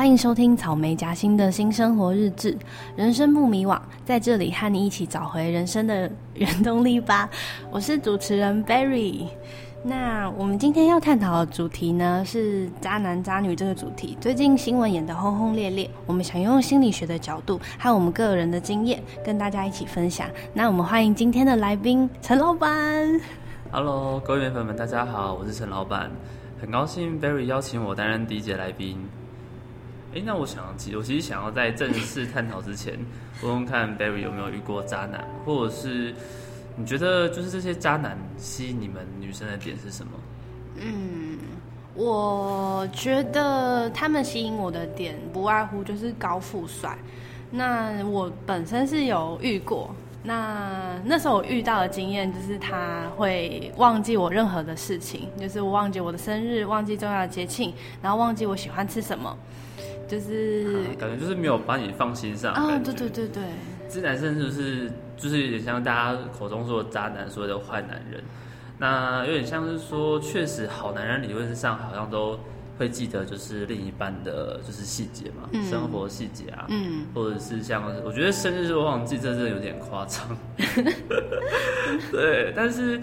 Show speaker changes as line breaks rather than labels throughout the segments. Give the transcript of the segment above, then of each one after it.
欢迎收听草莓夹心的新生活日志，人生不迷惘，在这里和你一起找回人生的原动力吧。我是主持人 Berry。那我们今天要探讨的主题呢，是渣男渣女这个主题。最近新闻演得轰轰烈烈，我们想用心理学的角度和我们个人的经验，跟大家一起分享。那我们欢迎今天的来宾陈老板。
Hello，各位粉们，大家好，我是陈老板，很高兴 Berry 邀请我担任第一节来宾。哎，那我想，我其实想要在正式探讨之前，问问看 Barry 有没有遇过渣男，或者是。你觉得就是这些渣男吸引你们女生的点是什么？
嗯，我觉得他们吸引我的点不外乎就是高富帅。那我本身是有遇过，那那时候我遇到的经验就是他会忘记我任何的事情，就是我忘记我的生日，忘记重要的节庆，然后忘记我喜欢吃什么，就是、
啊、感觉就是没有把你放心上。啊，
对对对对。
这男生就是就是有点像大家口中说的渣男，所谓的坏男人。那有点像是说，确实好男人理论上好像都会记得，就是另一半的就是细节嘛，嗯、生活细节啊，嗯，或者是像我觉得生日都忘记，这真的有点夸张。对，但是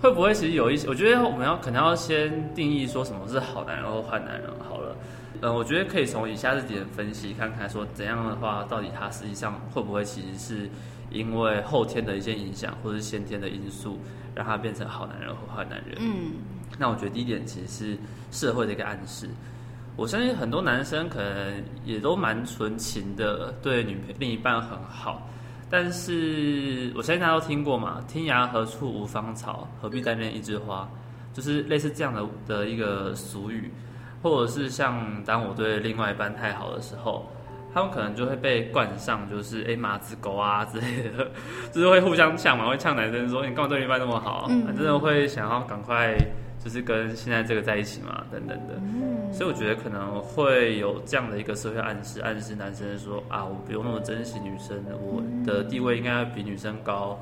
会不会其实有一些？我觉得我们要可能要先定义说什么是好男人或坏男人好了。嗯，我觉得可以从以下这点分析看看，说怎样的话，到底他实际上会不会其实是因为后天的一些影响，或者是先天的因素，让他变成好男人或坏男人。嗯，那我觉得第一点其实是社会的一个暗示。我相信很多男生可能也都蛮纯情的，对女另一半很好，但是我相信大家都听过嘛，“天涯何处无芳草，何必单恋一枝花”，就是类似这样的的一个俗语。或者是像当我对另外一半太好的时候，他们可能就会被冠上就是哎马子狗啊之类的，就是会互相呛嘛，会呛男生说你干嘛对另一半那么好，嗯。嗯真的会想要赶快就是跟现在这个在一起嘛等等的，嗯、所以我觉得可能会有这样的一个社会暗示，暗示男生说啊我不用那么珍惜女生，我的地位应该比女生高。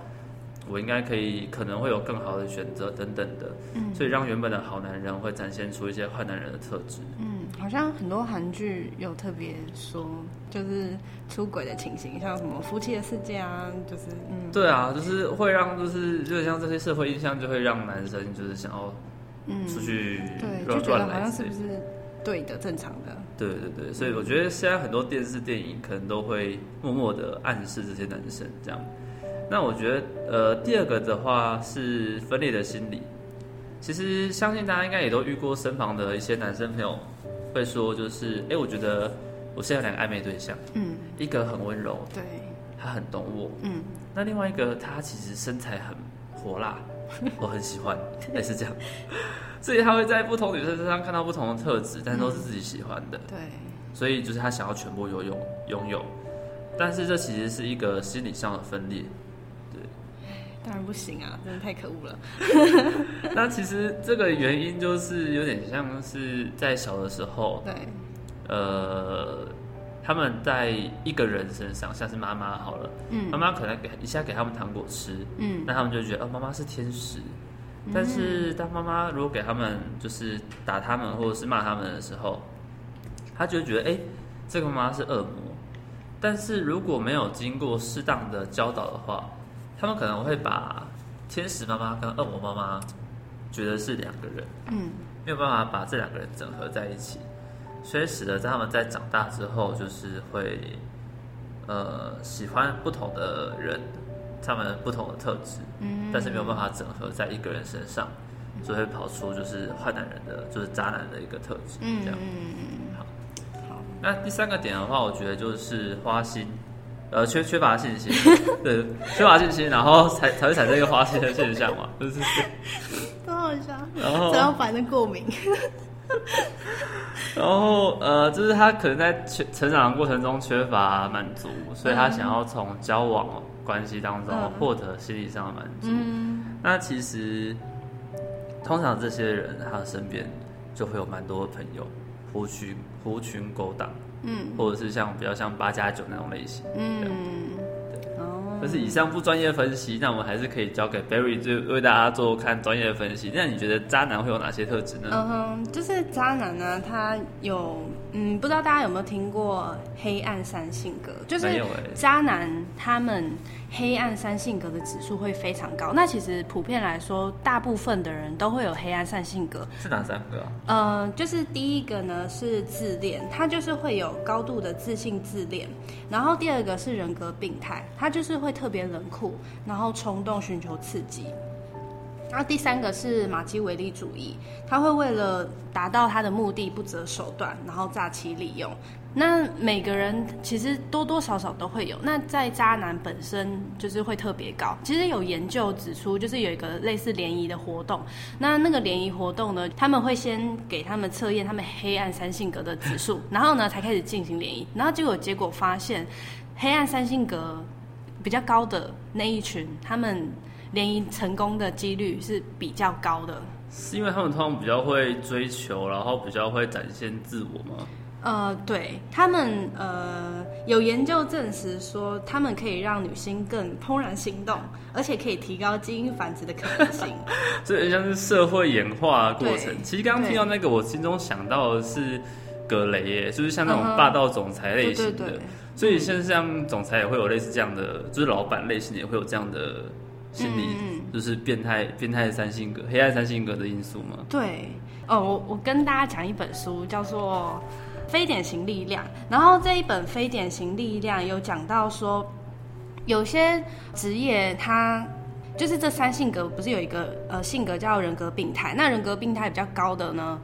我应该可以，可能会有更好的选择等等的，嗯，所以让原本的好男人会展现出一些坏男人的特质。
嗯，好像很多韩剧有特别说，就是出轨的情形，像什么夫妻的世界啊，就是嗯，
对啊，就是会让，就是就是像这些社会印象，就会让男生就是想要，嗯，出去
对，就觉得好像是不是对的、正常的？
对对对，所以我觉得现在很多电视电影可能都会默默的暗示这些男生这样。那我觉得，呃，第二个的话是分裂的心理。其实相信大家应该也都遇过身旁的一些男生朋友，会说就是，哎，我觉得我现在有两个暧昧对象，嗯，一个很温柔，对，他很懂我，嗯，那另外一个他其实身材很火辣，我很喜欢，也是这样。所以他会在不同女生身上看到不同的特质，但都是自己喜欢的，对，所以就是他想要全部拥有拥有，但是这其实是一个心理上的分裂。
当然不行啊，真的太可恶了。
那其实这个原因就是有点像是在小的时候，对，呃，他们在一个人身上，像是妈妈好了，嗯，妈妈可能给一下给他们糖果吃，嗯，那他们就觉得哦，妈妈是天使。但是当妈妈如果给他们就是打他们或者是骂他们的时候，他就觉得哎，这个妈妈是恶魔。但是如果没有经过适当的教导的话，他们可能会把天使妈妈跟恶魔妈妈觉得是两个人，嗯，没有办法把这两个人整合在一起，所以使得在他们在长大之后，就是会呃喜欢不同的人，他们不同的特质，嗯，但是没有办法整合在一个人身上，就会跑出就是坏男人的，就是渣男的一个特质，嗯，这样，嗯，好，好，那第三个点的话，我觉得就是花心。呃，缺缺乏信心，对，缺乏信心，然后才才会产生一个花心的现象嘛，就是，
多好笑，然后只要反正过敏，
然后呃，就是他可能在成成长的过程中缺乏满足，所以他想要从交往关系当中获得心理上的满足。嗯，那其实通常这些人他身边就会有蛮多的朋友，狐群狐群狗党。嗯，或者是像比较像八加九那种类型，嗯，对，哦，可是以上不专业分析，那我们还是可以交给 Barry 就为大家做看专业的分析。那你觉得渣男会有哪些特质呢？
嗯哼，就是渣男呢，他有嗯，不知道大家有没有听过黑暗三性格？就是渣男他们黑暗三性格的指数会非常高。那其实普遍来说，大部分的人都会有黑暗三性格。
是哪三个啊？
呃，就是第一个呢是自恋，他就是会有高度的自信自恋。然后第二个是人格病态，他就是会特别冷酷，然后冲动寻求刺激。然后第三个是马基维利主义，他会为了达到他的目的不择手段，然后诈欺利用。那每个人其实多多少少都会有。那在渣男本身就是会特别高。其实有研究指出，就是有一个类似联谊的活动。那那个联谊活动呢，他们会先给他们测验他们黑暗三性格的指数，然后呢才开始进行联谊。然后结果结果发现，黑暗三性格比较高的那一群，他们。联谊成功的几率是比较高的，
是因为他们通常比较会追求，然后比较会展现自我吗？
呃，对，他们呃有研究证实说，他们可以让女性更怦然心动，而且可以提高基因繁殖的可能性。
这很像是社会演化的过程。其实刚刚听到那个，我心中想到的是格雷耶，就是像那种霸道总裁类型的。对对对。所以现在像总裁也会有类似这样的，就是老板类型也会有这样的。心理就是变态、嗯、变态的三性格、黑暗三性格的因素吗？
对，哦，我我跟大家讲一本书，叫做《非典型力量》。然后这一本《非典型力量》有讲到说，有些职业它就是这三性格，不是有一个呃性格叫人格病态？那人格病态比较高的呢？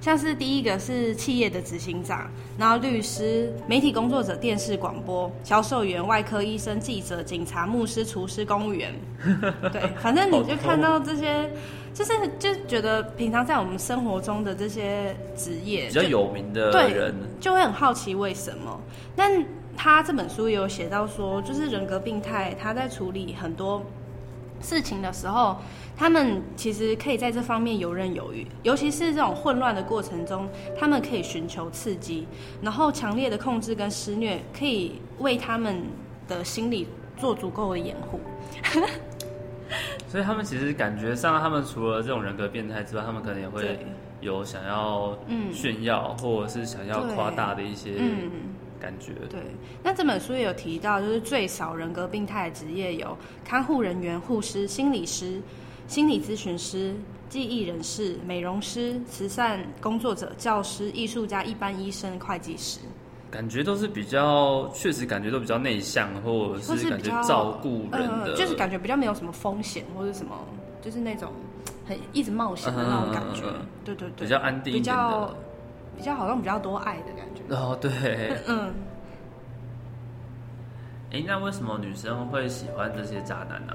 像是第一个是企业的执行长，然后律师、媒体工作者、电视广播、销售员、外科医生、记者、警察、牧师、厨师、公务员。对，反正你就看到这些，就是就觉得平常在我们生活中的这些职业
比较有名的人，
就会很好奇为什么。但他这本书也有写到说，就是人格病态，他在处理很多事情的时候。他们其实可以在这方面游刃有余，尤其是这种混乱的过程中，他们可以寻求刺激，然后强烈的控制跟施虐可以为他们的心理做足够的掩护。
所以他们其实感觉上，他们除了这种人格变态之外，他们可能也会有想要炫耀或者是想要夸大的一些感觉。
对，那这本书也有提到，就是最少人格病态的职业有看护人员、护士、心理师。心理咨询师、记忆人士、美容师、慈善工作者、教师、艺术家、一般医生、会计师，
感觉都是比较，确实感觉都比较内向，或者是感觉照顾人的、
呃，就是感觉比较没有什么风险或者什么，就是那种很一直冒险的那种感觉。嗯、对对对，
比较安定一点，比较
比较好像比较多爱的感觉。
哦，对，嗯。哎，那为什么女生会喜欢这些渣男呢、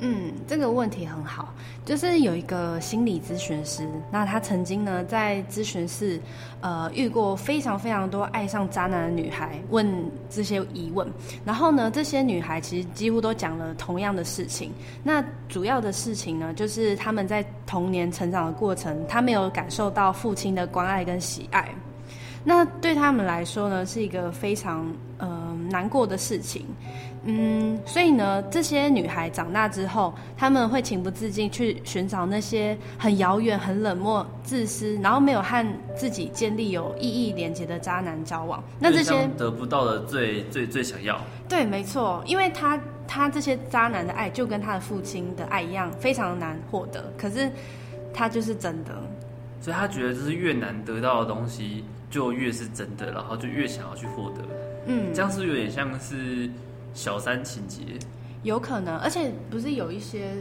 嗯，这个问题很好，就是有一个心理咨询师，那他曾经呢在咨询室，呃，遇过非常非常多爱上渣男的女孩，问这些疑问，然后呢，这些女孩其实几乎都讲了同样的事情，那主要的事情呢，就是他们在童年成长的过程，他没有感受到父亲的关爱跟喜爱，那对他们来说呢，是一个非常呃难过的事情。嗯，所以呢，这些女孩长大之后，她们会情不自禁去寻找那些很遥远、很冷漠、自私，然后没有和自己建立有意义连接的渣男交往。那这些
得不到的最最最想要。
对，没错，因为他他这些渣男的爱就跟他的父亲的爱一样，非常难获得。可是他就是真的，
所以他觉得就是越难得到的东西，就越是真的，然后就越想要去获得。嗯，这样是有点像是？小三情节
有可能，而且不是有一些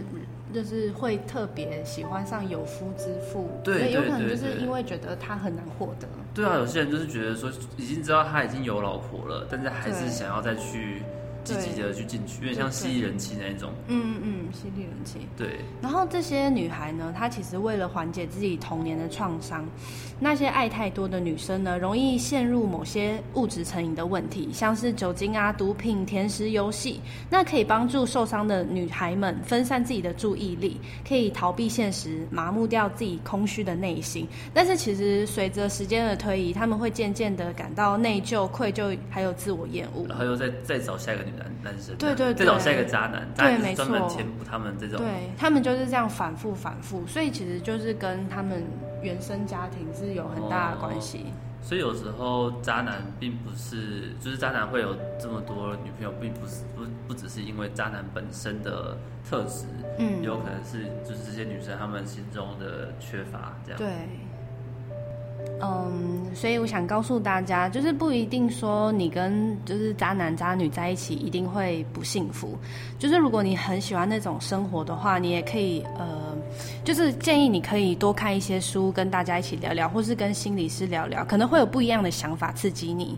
就是会特别喜欢上有夫之
妇，对，
有可能就是因为觉得他很难获得。
对啊，有些人就是觉得说已经知道他已经有老婆了，但是还是想要再去。积极的去进去，有点像吸人气那一种。
嗯嗯，吸力人气。
对。
然后这些女孩呢，她其实为了缓解自己童年的创伤，那些爱太多的女生呢，容易陷入某些物质成瘾的问题，像是酒精啊、毒品、甜食、游戏。那可以帮助受伤的女孩们分散自己的注意力，可以逃避现实，麻木掉自己空虚的内心。但是其实随着时间的推移，她们会渐渐的感到内疚、愧疚，还有自我厌恶。
然后又再再找下一个女。男男生，
对对对，
这种是一个渣男，
对，没错，
专门填补他们这种，
对他们就是这样反复反复，所以其实就是跟他们原生家庭是有很大的关系。哦
所以有时候渣男并不是，就是渣男会有这么多女朋友，并不是不不只是因为渣男本身的特质，嗯，有可能是就是这些女生她们心中的缺乏这样。
对。嗯，所以我想告诉大家，就是不一定说你跟就是渣男渣女在一起一定会不幸福。就是如果你很喜欢那种生活的话，你也可以呃，就是建议你可以多看一些书，跟大家一起聊聊，或是跟心理师聊聊，可能会有不一样的想法刺激你。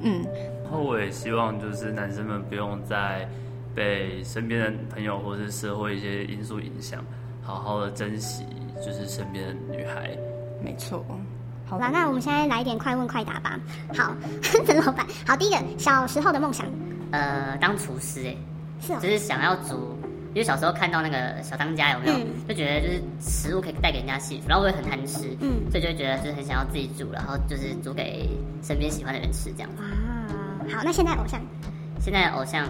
嗯，
然后我也希望就是男生们不用再被身边的朋友或是社会一些因素影响，好好的珍惜就是身边的女孩。
没错。
好吧，那我们现在来一点快问快答吧。好，陈老板，好，第一个小时候的梦想，
呃，当厨师，哎，
是哦，
就是想要煮，因为小时候看到那个小当家有没有，嗯、就觉得就是食物可以带给人家幸福，然后我也很贪吃，嗯，所以就会觉得就是很想要自己煮，然后就是煮给身边喜欢的人吃这样子。
啊，好，那现在偶像，
现在偶像，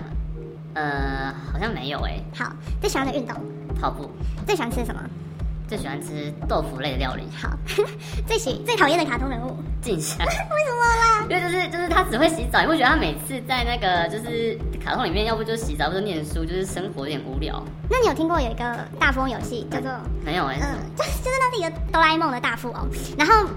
呃，好像没有哎。
好，最喜欢的运动，
跑步。
最喜欢吃什么？
最喜欢吃豆腐类的料理。
好，最喜最讨厌的卡通人物
静香。为
什么啦？
因为就是就是他只会洗澡，你会觉得他每次在那个就是卡通里面，要不就洗澡，要不就念书，就是生活有点无聊。
那你有听过有一个大富翁游戏叫做？
没有哎。嗯，
就就是那是一个哆啦 A 梦的大富翁，然后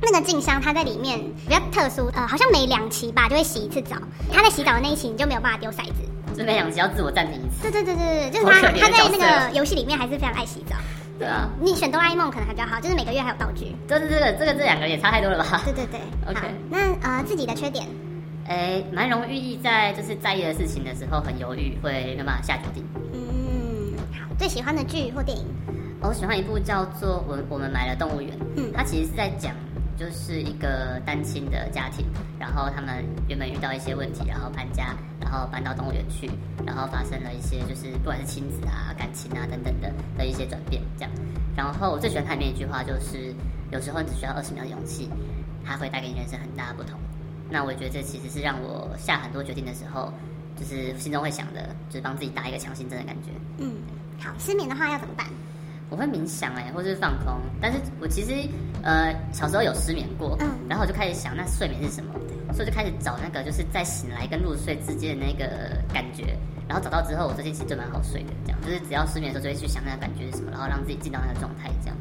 那个静香她在里面比较特殊，呃，好像每两期吧就会洗一次澡。他在洗澡的那一期你就没有办法丢骰子，
就每两期要自我暂停一次。
对对对对对，就是他他在那个游戏里面还是非常爱洗澡。
对啊，
你选哆啦 A 梦可能还比较好，就是每个月还有道具。
这这这个这个这两个也差太多了吧？
对对对，OK。那呃自己的缺点，
诶，蛮容易在就是在意的事情的时候很犹豫，会没办法下决定。
嗯，好，最喜欢的剧或电影，
我喜欢一部叫做《我我们买了动物园》，嗯，它其实是在讲。就是一个单亲的家庭，然后他们原本遇到一些问题，然后搬家，然后搬到动物园去，然后发生了一些就是不管是亲子啊、感情啊等等的的一些转变，这样。然后我最喜欢它里面一句话就是：有时候你只需要二十秒的勇气，它会带给你人生很大的不同。那我觉得这其实是让我下很多决定的时候，就是心中会想的，就是帮自己打一个强心针的感觉。
嗯，好，失眠的话要怎么办？
我会冥想哎，或是放空，但是我其实呃小时候有失眠过，嗯，然后我就开始想，那睡眠是什么？所以就开始找那个就是在醒来跟入睡之间的那个感觉，然后找到之后，我最近其实就蛮好睡的，这样就是只要失眠的时候就会去想那个感觉是什么，然后让自己进到那个状
态，这样。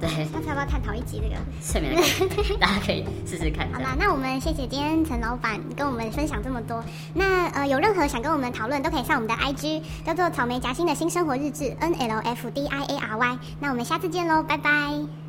对，下次要不要探讨一集这个
睡眠？大家可以试试看。
好啦，那我们谢谢今天陈老板跟我们分享这么多。那呃有任何想跟我们讨论，都可以上我们的 IG，叫做草莓夹心的新生活日志 N L F D I A R Y。那我们下次见喽，拜拜。